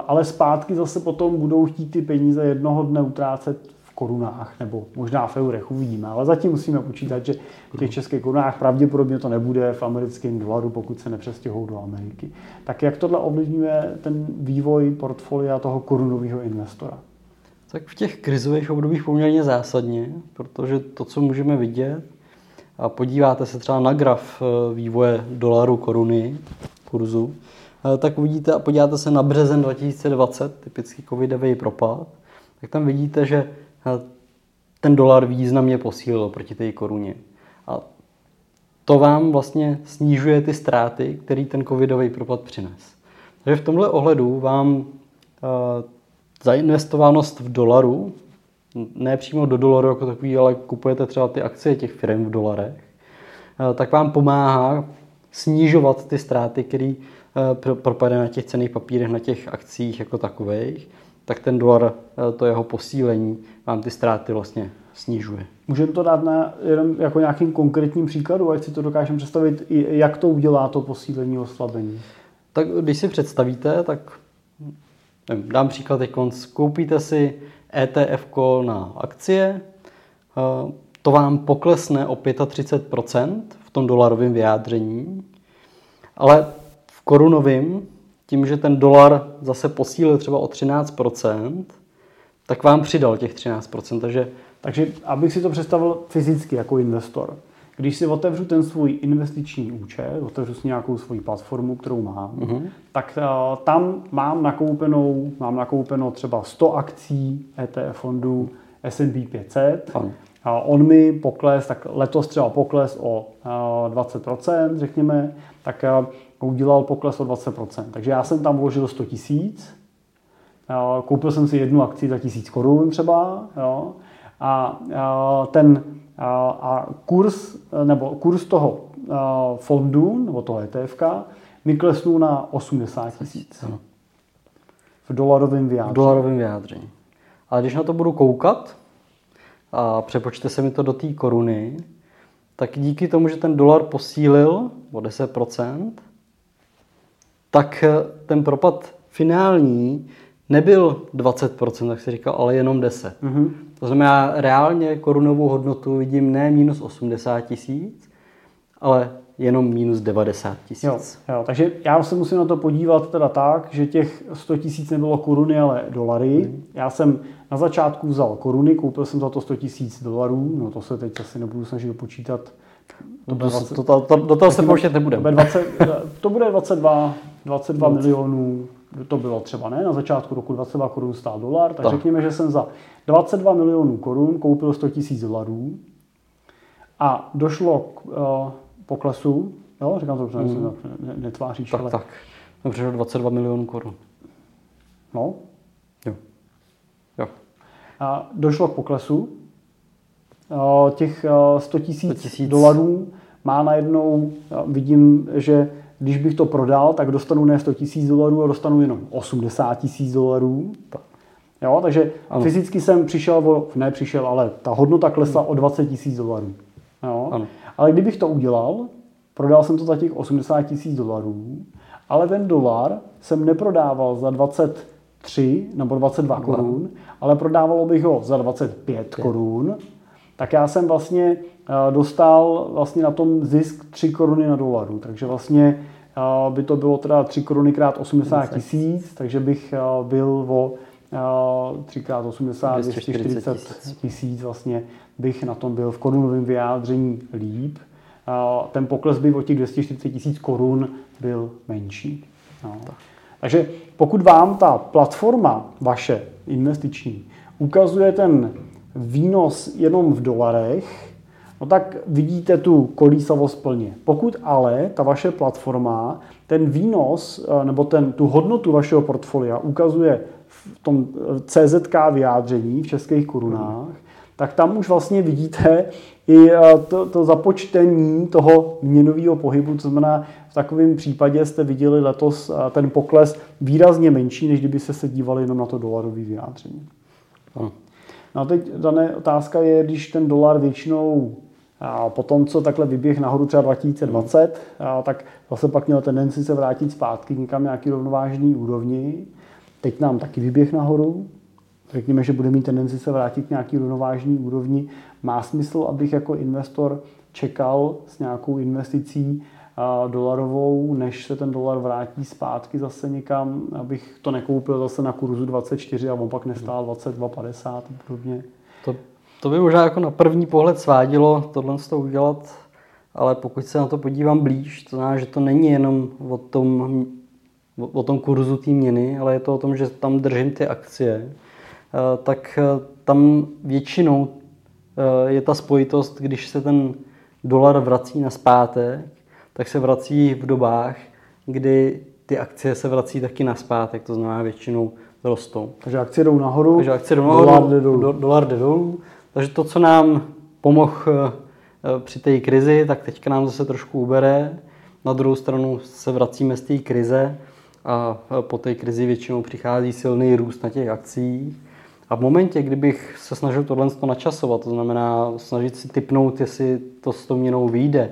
A: ale zpátky zase potom budou chtít ty peníze jednoho dne utrácet korunách nebo možná v eurech, uvidíme. Ale zatím musíme počítat, že v těch českých korunách pravděpodobně to nebude v americkém dolaru, pokud se nepřestěhují do Ameriky. Tak jak tohle ovlivňuje ten vývoj portfolia toho korunového investora?
B: Tak v těch krizových obdobích poměrně zásadně, protože to, co můžeme vidět, a podíváte se třeba na graf eh, vývoje dolaru koruny, kurzu, eh, tak uvidíte a podíváte se na březen 2020, typický covidový propad, tak tam vidíte, že ten dolar významně posílil proti té koruně. A to vám vlastně snižuje ty ztráty, který ten covidový propad přines. Takže v tomhle ohledu vám uh, zainvestovanost v dolaru, ne přímo do dolaru jako takový, ale kupujete třeba ty akcie těch firm v dolarech, uh, tak vám pomáhá snižovat ty ztráty, které uh, propadají na těch cených papírech, na těch akcích jako takových tak ten dolar, eh, to jeho posílení, vám ty ztráty vlastně snižuje.
A: Můžeme to dát na jenom jako nějakým konkrétním příkladu, ať si to dokážeme představit, jak to udělá to posílení oslabení.
B: Tak když si představíte, tak nevím, dám příklad teď, koupíte si ETF na akcie, eh, to vám poklesne o 35% v tom dolarovém vyjádření, ale v korunovém tím, že ten dolar zase posílil třeba o 13%, tak vám přidal těch 13%. Takže,
A: takže abych si to představil fyzicky jako investor, když si otevřu ten svůj investiční účet, otevřu si nějakou svoji platformu, kterou mám, uh-huh. tak uh, tam mám nakoupenou, mám nakoupeno třeba 100 akcí ETF fondu S&P 500. Ano. A on mi pokles, tak letos třeba pokles o uh, 20%, řekněme, tak uh, udělal pokles o 20%. Takže já jsem tam vložil 100 tisíc, koupil jsem si jednu akci za tisíc korun třeba, jo, a, a ten a, a kurz, nebo kurz toho a, fondu, nebo toho ETF, mi klesnul na 80 tisíc. V dolarovém vyjádření. V
B: dolarovém vyjádření. Ale když na to budu koukat a přepočte se mi to do té koruny, tak díky tomu, že ten dolar posílil o 10%, tak eh, ten propad finální nebyl 20%, tak se říkal, ale jenom 10. Mm-hmm. To znamená, reálně korunovou hodnotu vidím ne minus 80 tisíc, ale jenom minus 90 tisíc.
A: Jo, jo, takže já se musím na to podívat teda tak, že těch 100 tisíc nebylo koruny, ale dolary. Mm. Já jsem na začátku vzal koruny, koupil jsem za to 100 tisíc dolarů, no to se teď asi nebudu snažit počítat
B: to, 20, to, to, to, do toho se pouštět nebudeme.
A: To, to bude 22, 22 milionů, to bylo třeba ne, na začátku roku 22 korun stál dolar, tak, tak řekněme, že jsem za 22 milionů korun koupil 100 tisíc dolarů a došlo k uh, poklesu, jo, říkám to, že mm. ne, netváříš,
B: tak, ale... Tak, Dobře, 22 milionů korun.
A: No.
B: Jo. Jo.
A: došlo k poklesu. Těch 100 tisíc dolarů má najednou, vidím, že když bych to prodal, tak dostanu ne 100 tisíc dolarů, a dostanu jenom 80 tisíc dolarů. Jo, takže ano. fyzicky jsem přišel, o, ne přišel, ale ta hodnota klesla o 20 tisíc dolarů. Jo? Ano. Ale kdybych to udělal, prodal jsem to za těch 80 tisíc dolarů, ale ten dolar jsem neprodával za 23 nebo 22 korun, ale prodávalo bych ho za 25 korun, tak já jsem vlastně eh, dostal vlastně na tom zisk 3 koruny na dolaru. Takže vlastně eh, by to bylo teda 3 koruny krát 80 tisíc, takže bych eh, byl o 3 krát 80, 240 tisíc vlastně bych na tom byl v korunovém vyjádření líp. Ten pokles by o těch 240 tisíc korun byl menší. No. Takže pokud vám ta platforma vaše investiční ukazuje ten výnos jenom v dolarech, no tak vidíte tu kolísavost plně. Pokud ale ta vaše platforma ten výnos eh, nebo ten, tu hodnotu vašeho portfolia ukazuje v tom eh, CZK vyjádření v českých korunách, tak tam už vlastně vidíte i eh, to, to započtení toho měnového pohybu, to znamená, v takovém případě jste viděli letos ten pokles výrazně menší, než kdyby se se dívali jenom na to dolarové vyjádření. Ano. No a teď dané otázka je, když ten dolar většinou a potom, co takhle vyběh nahoru třeba 2020, a tak zase pak měl tendenci se vrátit zpátky někam nějaký rovnovážný úrovni. Teď nám taky vyběh nahoru. Řekněme, že bude mít tendenci se vrátit k nějaký rovnovážný úrovni. Má smysl, abych jako investor čekal s nějakou investicí dolarovou, než se ten dolar vrátí zpátky zase někam, abych to nekoupil zase na kurzu 24 a on pak nestál 22,50 a podobně.
B: To, to by možná jako na první pohled svádilo tohle to udělat, ale pokud se na to podívám blíž, to znamená, že to není jenom o tom, o tom kurzu té měny, ale je to o tom, že tam držím ty akcie, eh, tak eh, tam většinou eh, je ta spojitost, když se ten dolar vrací na zpátek, tak se vrací v dobách, kdy ty akcie se vrací taky na zpátek, to znamená většinou rostou.
A: Takže akcie jdou nahoru,
B: Takže akcie jdou nahoru dolar jde dolů. Do, dolar jde dolů. Takže to, co nám pomohl eh, při té krizi, tak teďka nám zase trošku ubere. Na druhou stranu se vracíme z té krize a po té krizi většinou přichází silný růst na těch akcích. A v momentě, kdybych se snažil tohle načasovat, to znamená snažit si typnout, jestli to s tou měnou vyjde,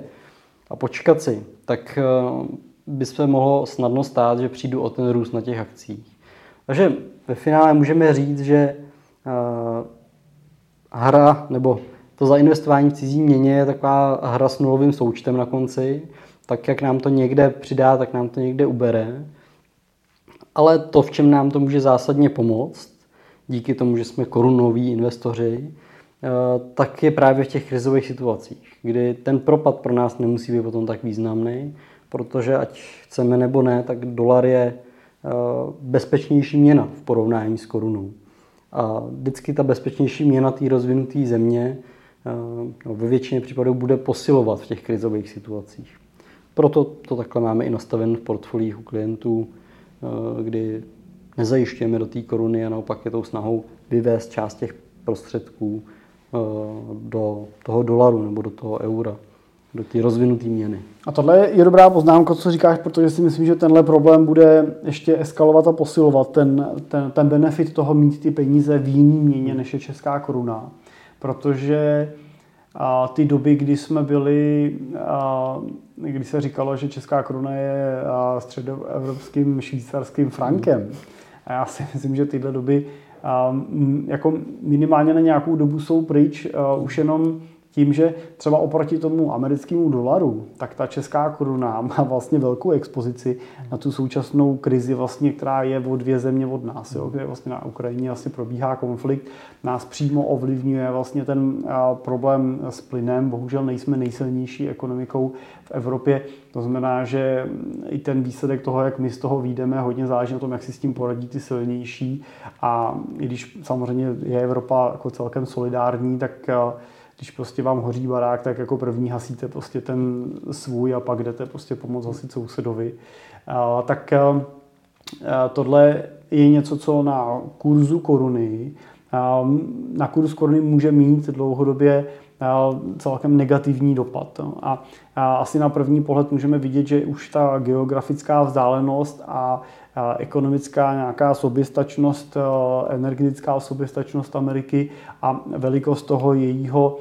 B: a počkat si, tak eh, by se mohlo snadno stát, že přijdu o ten růst na těch akcích. Takže ve finále můžeme říct, že eh, hra nebo to zainvestování v cizí měně je taková hra s nulovým součtem na konci. Tak jak nám to někde přidá, tak nám to někde ubere. Ale to, v čem nám to může zásadně pomoct, díky tomu, že jsme korunoví investoři, tak je právě v těch krizových situacích, kdy ten propad pro nás nemusí být potom tak významný, protože ať chceme nebo ne, tak dolar je eh, bezpečnější měna v porovnání s korunou. A vždycky ta bezpečnější měna té rozvinuté země eh, no, ve většině případů bude posilovat v těch krizových situacích. Proto to takhle máme i nastaven v portfoliích u klientů, kdy nezajišťujeme do té koruny a naopak je tou snahou vyvést část těch prostředků Eh, do toho dolaru nebo do toho eura, do té rozvinuté měny.
A: A tohle je dobrá poznámka, co říkáš, protože si myslím, že tenhle problém bude ještě eskalovat a posilovat ten, ten, ten benefit toho mít ty peníze v jiný měně než je česká koruna. Protože a ty doby, kdy jsme byli, a, kdy se říkalo, že česká koruna je středoevropským švýcarským frankem. A já si myslím, že tyhle doby jako minimálně na nějakou dobu jsou pryč už jenom tím, že třeba oproti tomu americkému dolaru, tak ta česká koruna má vlastně velkou expozici na tu současnou krizi, vlastně, která je o dvě země od nás, jo, kde vlastně na Ukrajině vlastně probíhá konflikt, nás přímo ovlivňuje vlastně ten problém s plynem. Bohužel nejsme nejsilnější ekonomikou v Evropě. To znamená, že i ten výsledek toho, jak my z toho výjdeme, hodně záleží na tom, jak si s tím poradí ty silnější. A i když samozřejmě je Evropa jako celkem solidární, tak když prostě vám hoří barák, tak jako první hasíte prostě ten svůj a pak jdete prostě pomoct hasit sousedovi. Tak tohle je něco, co na kurzu koruny na kurz koruny může mít dlouhodobě celkem negativní dopad. A asi na první pohled můžeme vidět, že už ta geografická vzdálenost a ekonomická nějaká soběstačnost, energetická soběstačnost Ameriky a velikost toho jejího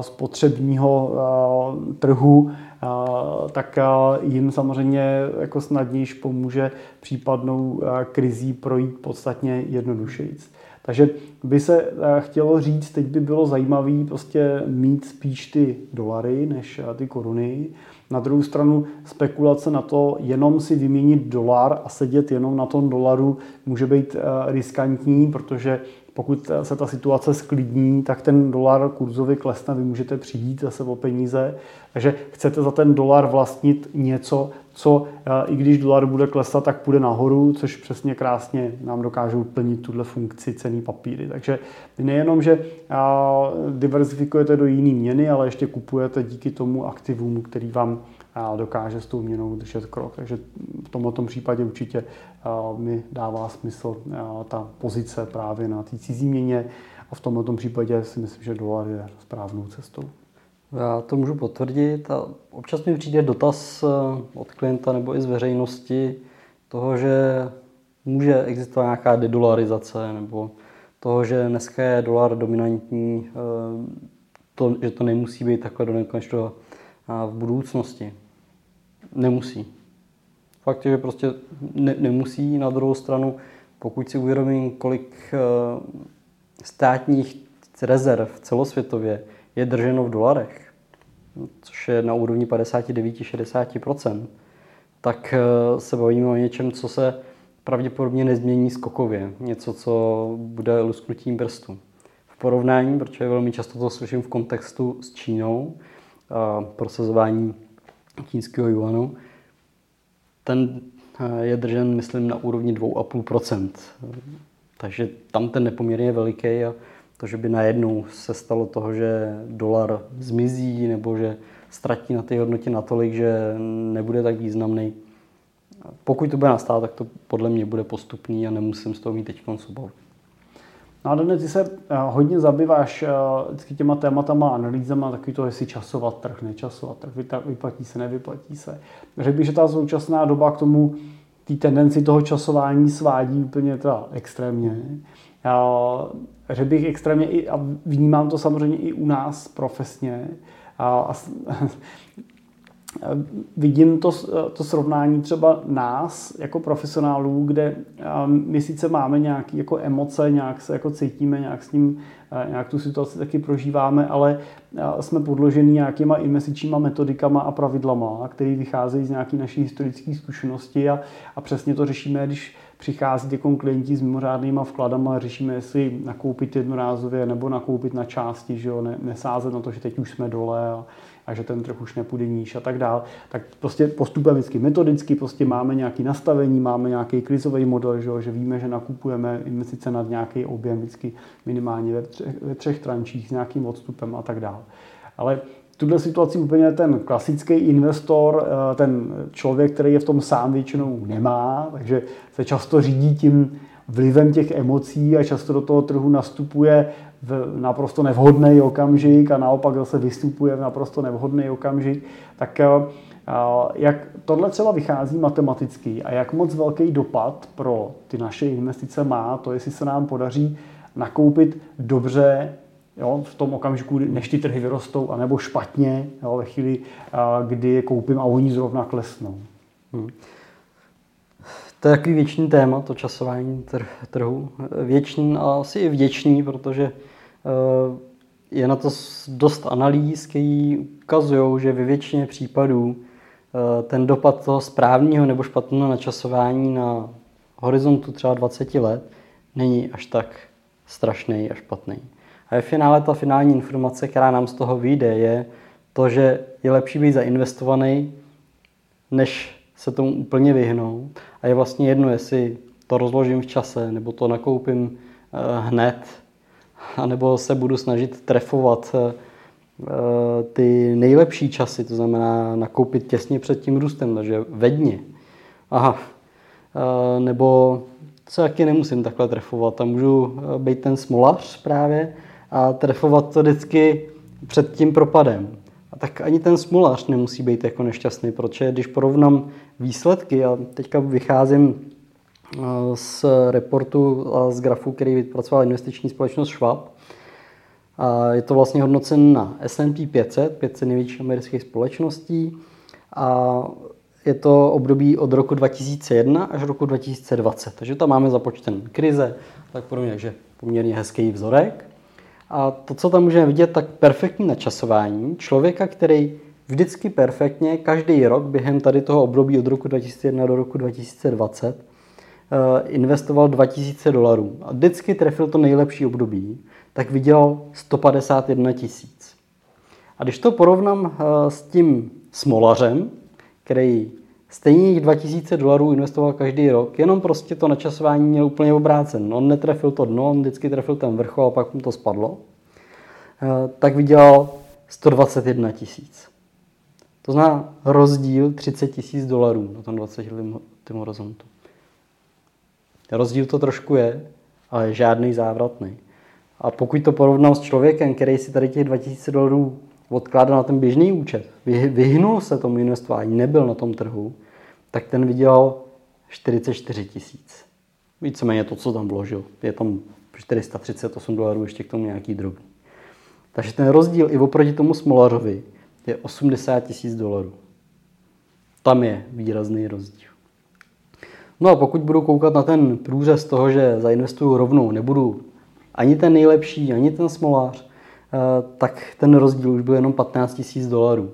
A: spotřebního trhu, tak jim samozřejmě jako snadnější pomůže případnou krizí projít podstatně jednodušejíc. Takže by se eh, chtělo říct, teď by bylo zajímavé prostě mít spíš ty dolary než eh, ty koruny. Na druhou stranu spekulace na to jenom si vyměnit dolar a sedět jenom na tom dolaru může být eh, riskantní, protože pokud se ta situace sklidní, tak ten dolar kurzově klesne, vy můžete přijít zase o peníze. Takže chcete za ten dolar vlastnit něco, co i když dolar bude klesat, tak půjde nahoru, což přesně krásně nám dokážou plnit tuhle funkci cený papíry. Takže nejenom, že diversifikujete do jiné měny, ale ještě kupujete díky tomu aktivům, který vám dokáže s tou měnou držet krok. Takže v tomto případě určitě mi dává smysl ta pozice právě na té cizí měně a v tomto případě si myslím, že dolar je správnou cestou.
B: Já to můžu potvrdit a občas mi přijde dotaz eh, od klienta nebo i z veřejnosti toho, že může existovat nějaká dedolarizace nebo toho, že dneska je dolar dominantní, eh, to, že to nemusí být takhle do nekonečného v budoucnosti. Nemusí. Fakt je, že prostě ne, nemusí. Na druhou stranu, pokud si uvědomím, kolik eh, státních rezerv celosvětově je drženo v dolarech, což je na úrovni 59-60%, tak eh, se bavíme o něčem, co se pravděpodobně nezmění skokově. Něco, co bude lusknutím prstů. V porovnání, protože velmi často to slyším v kontextu s Čínou, a prosazování čínského juanu, ten eh, je držen, myslím, na úrovni 2,5%. Takže tam ten nepoměrně veliký a to, že by najednou se stalo toho, že dolar zmizí nebo že ztratí na té hodnotě natolik, že nebude tak významný. Pokud to bude nastát, tak to podle mě bude postupný a nemusím z toho mít teď obavu.
A: No a dnes ty se eh, hodně zabýváš eh, vždycky těma tématama, analýzama, taky to, jestli časovat trh, nečasovat trh, vyplatí se, nevyplatí se. Řekl bych, že ta současná doba k tomu, té tendenci toho časování svádí úplně teda extrémně. Řekl bych extrémně, i, a vnímám to samozřejmě i u nás profesně, a, a vidím to, to srovnání třeba nás jako profesionálů, kde my sice máme nějaké jako emoce, nějak se jako cítíme, nějak s ním, nějak tu situaci taky prožíváme, ale jsme podloženi nějakýma investičníma metodikama a pravidlama, které vycházejí z nějaké naší historické zkušenosti a, a přesně to řešíme, když přichází jako klienti s mimořádnýma vkladama, řešíme, jestli nakoupit jednorázově nebo nakoupit na části, že jo, ne, nesázet na to, že teď už jsme dole a, a že ten trh už nepůjde níž a tak dál. Tak prostě postupujeme vždycky metodicky, prostě máme nějaké nastavení, máme nějaký krizový model, že, jo, že víme, že nakupujeme investice nad nějaký objem vždycky minimálně ve třech, ve třech trančích s nějakým odstupem a tak dál. Ale tuhle situaci úplně ten klasický investor, eh, ten člověk, který je v tom sám většinou nemá, takže se často řídí tím vlivem těch emocí a často do toho trhu nastupuje v naprosto nevhodný okamžik a naopak zase vystupuje v naprosto nevhodný okamžik, tak eh, jak tohle třeba vychází matematicky a jak moc velký dopad pro ty naše investice má to, jestli se nám podaří nakoupit dobře jo, v tom okamžiku, než ty trhy vyrostou, anebo špatně jo, ve chvíli, kdy je koupím a oni zrovna klesnou. Hmm.
B: To je takový věčný téma, to časování trhu. Věčný a asi i vděčný, protože eh, je na to dost analýz, které ukazují, že ve většině případů eh, ten dopad toho správného nebo špatného načasování na horizontu třeba 20 let není až tak strašný a špatný. A ve finále ta finální informace, která nám z toho vyjde, je to, že je lepší být zainvestovaný, než se tomu úplně vyhnout. A je vlastně jedno, jestli to rozložím v čase, nebo to nakoupím eh, hned, anebo se budu snažit trefovat eh, ty nejlepší časy, to znamená nakoupit těsně před tím růstem, takže ve dně. Aha. Eh, nebo se taky nemusím takhle trefovat. Tam můžu být ten smolař právě a trefovat to vždycky před tím propadem. A tak ani ten smolař nemusí být jako nešťastný, protože když porovnám výsledky, a teďka vycházím eh, z reportu a z grafu, který vypracoval investiční společnost Schwab, a je to vlastně hodnocen na S&P 500, 500 největších amerických společností. A je to období od roku 2001 až roku 2020. Takže tam máme započten krize, tak podobně, takže poměrně hezký vzorek. A to, co tam můžeme vidět, tak perfektní načasování člověka, který vždycky perfektně každý rok během tady toho období od roku 2001 do roku 2020 eh, investoval 2000 dolarů a vždycky trefil to nejlepší období, tak vydělal 151 tisíc. A když to porovnám eh, s tím smolařem, který stejných 2000 dolarů investoval každý rok, jenom prostě to načasování měl úplně obrácen. On netrefil to dno, on vždycky trefil ten vrchol a pak mu to spadlo. Eh, tak vydělal 121 tisíc. To znamená rozdíl 30 tisíc dolarů na tom 20 letém horizontu. Rozdíl to trošku je, ale žádný závratný. A pokud to porovnám s člověkem, který si tady těch 2000 dolarů odkládal na ten běžný účet, vyhnul se tomu investování, nebyl na tom trhu, tak ten vydělal 44 tisíc. Víceméně to, co tam vložil. Je tam 438 dolarů, ještě k tomu nějaký drobný. Takže ten rozdíl i oproti tomu Smolařovi je 80 tisíc dolarů. Tam je výrazný rozdíl. No a pokud budu koukat na ten průřez toho, že zainvestuju rovnou, nebudu ani ten nejlepší, ani ten smolář, tak ten rozdíl už byl jenom 15 tisíc dolarů.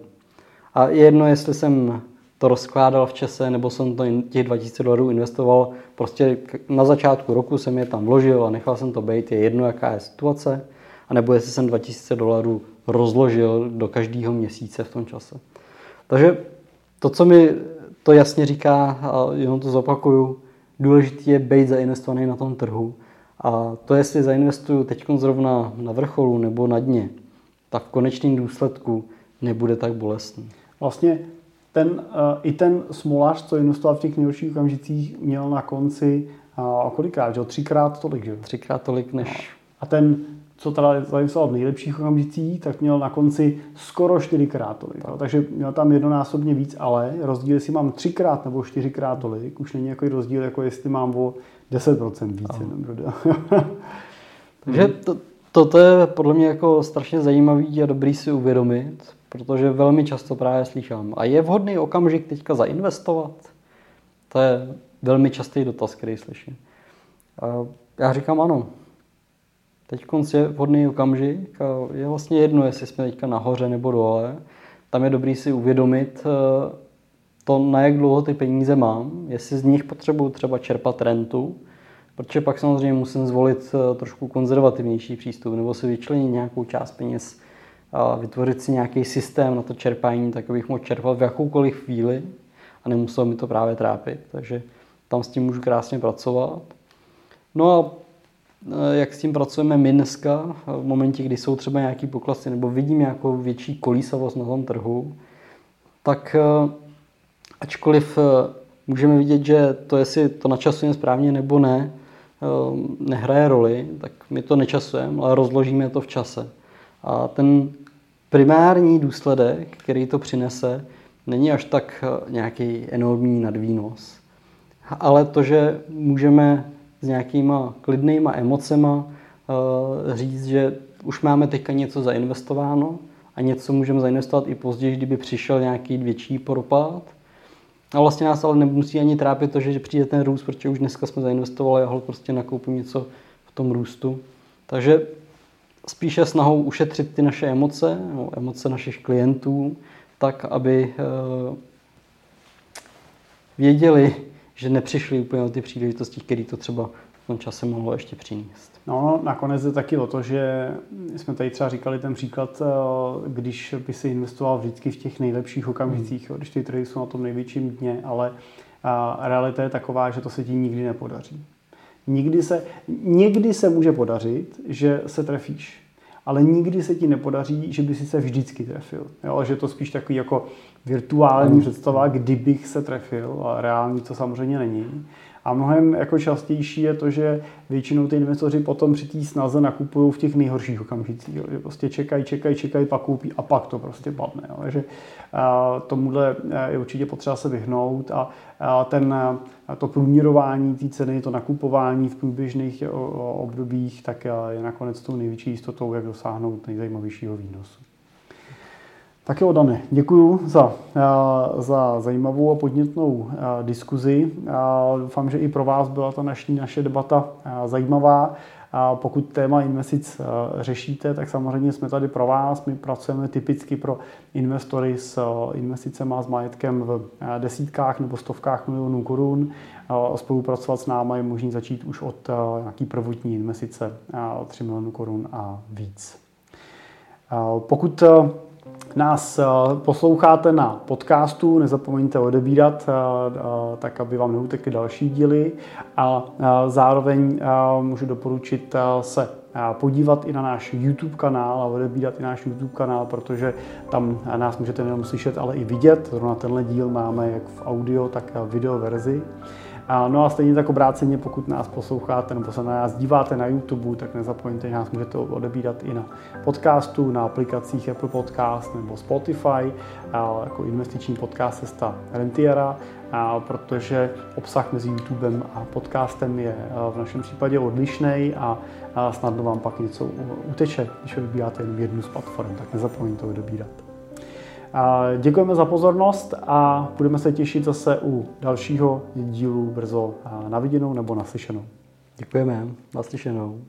B: A je jedno, jestli jsem to rozkládal v čase, nebo jsem to těch 2000 dolarů investoval. Prostě na začátku roku jsem je tam vložil a nechal jsem to být, je jedno, jaká je situace, a nebo jestli jsem 2000 dolarů rozložil do každého měsíce v tom čase. Takže to, co mi to jasně říká, a jenom to zopakuju, důležité je být zainvestovaný na tom trhu. A to, jestli zainvestuju teď zrovna na vrcholu nebo na dně, tak v konečném důsledku nebude tak bolestný.
A: Vlastně ten, uh, i ten smolař, co investoval v těch nejhorších okamžicích, měl na konci uh, kolikrát, že? Třikrát tolik, že?
B: Třikrát tolik než...
A: A ten, co teda zainvestoval v nejlepších okamžicích, tak měl na konci skoro čtyřikrát tolik. Tak. Takže měl tam jednonásobně víc, ale rozdíl, jestli mám třikrát nebo čtyřikrát tolik, už není jako rozdíl, jako jestli mám o 10% více.
B: Takže to, toto je podle mě jako strašně zajímavý a dobrý si uvědomit, protože velmi často právě slyšám. A je vhodný okamžik teďka zainvestovat? To je velmi častý dotaz, který slyším. A já říkám ano. Teď je vhodný okamžik a je vlastně jedno, jestli jsme teďka nahoře nebo dole. Tam je dobrý si uvědomit eh, to, na jak dlouho ty peníze mám, jestli z nich potřebuju třeba čerpat rentu, protože pak samozřejmě musím zvolit eh, trošku konzervativnější přístup nebo si vyčlenit nějakou část peněz a vytvořit si nějaký systém na to čerpání, tak abych mohl čerpat v jakoukoliv chvíli a nemuselo mi to právě trápit. Takže tam s tím můžu krásně pracovat. No a jak s tím pracujeme my dneska, v momentě, kdy jsou třeba nějaký poklasy nebo vidím nějakou větší kolísavost na tom trhu, tak e, ačkoliv můžeme vidět, že to, jestli to načasujeme správně nebo ne, nehraje roli, tak my to nečasujeme, ale rozložíme to v čase. A ten primární důsledek, který to přinese, není až tak eh, nějaký enormní nadvýnos. Ale to, že můžeme s nějakýma klidnýma emocema eh, říct, že už máme teďka něco zainvestováno a něco můžeme zainvestovat i později, kdyby přišel nějaký větší propad. A vlastně nás ale nemusí ani trápit to, že přijde ten růst, protože už dneska jsme zainvestovali a prostě nakoupím něco v tom růstu. Takže spíše snahou ušetřit ty naše emoce, no, emoce našich klientů, tak, aby eh, věděli, že nepřišli úplně o ty příležitosti, které to třeba v tom čase mohlo ještě přinést.
A: No, nakonec je taky o to, že jsme tady třeba říkali ten příklad, eh, když by se investoval vždycky v těch nejlepších okamžicích, hmm. když ty trhy jsou na tom největším dně, ale realita je taková, že to se ti nikdy nepodaří. Nikdy se, někdy se může podařit, že se trefíš, ale nikdy se ti nepodaří, že by si se vždycky trefil. Jo? Že to spíš takový jako virtuální představa, kdybych se trefil, a reální to samozřejmě není. A mnohem jako častější je to, že většinou ty investoři potom při té snaze nakupují v těch nejhorších okamžicích. Že prostě čekají, čekají, čekají, pak koupí a pak to prostě padne. Jo. Takže tomuhle je určitě potřeba se vyhnout a ten, to průměrování té ceny, to nakupování v průběžných obdobích, tak je nakonec tou největší jistotou, jak dosáhnout nejzajímavějšího výnosu. Tak jo, Dane, děkuji za, za zajímavou a podnětnou diskuzi. Doufám, že i pro vás byla ta naší, naše debata zajímavá. Pokud téma investic řešíte, tak samozřejmě jsme tady pro vás. My pracujeme typicky pro investory s investicemi a s majetkem v desítkách nebo stovkách milionů korun. Spolupracovat s námi je možné začít už od nějaký prvotní investice 3 milionů korun a víc. Pokud nás eh, posloucháte na podcastu, nezapomeňte odebírat, eh, eh, tak aby vám neutekly další díly a zároveň můžu doporučit se podívat i na náš YouTube kanál a odebírat i náš YouTube kanál, protože tam nás můžete nejenom slyšet, ale i vidět. Zrovna tenhle díl máme jak v audio, tak v video verzi. No a stejně tak obráceně, pokud nás posloucháte nebo se na nás díváte na YouTube, tak nezapomeňte, že nás můžete odebírat i na podcastu, na aplikacích Apple Podcast nebo Spotify, jako investiční podcast Cesta Rentiera, protože obsah mezi YouTubem a podcastem je v našem případě odlišný a snadno vám pak něco uteče, když vybíráte jen jednu z platform, tak nezapomeňte to odebírat. Děkujeme za pozornost a budeme se těšit zase u dalšího dílu brzo na viděnou nebo naslyšenou.
B: Děkujeme, naslyšenou.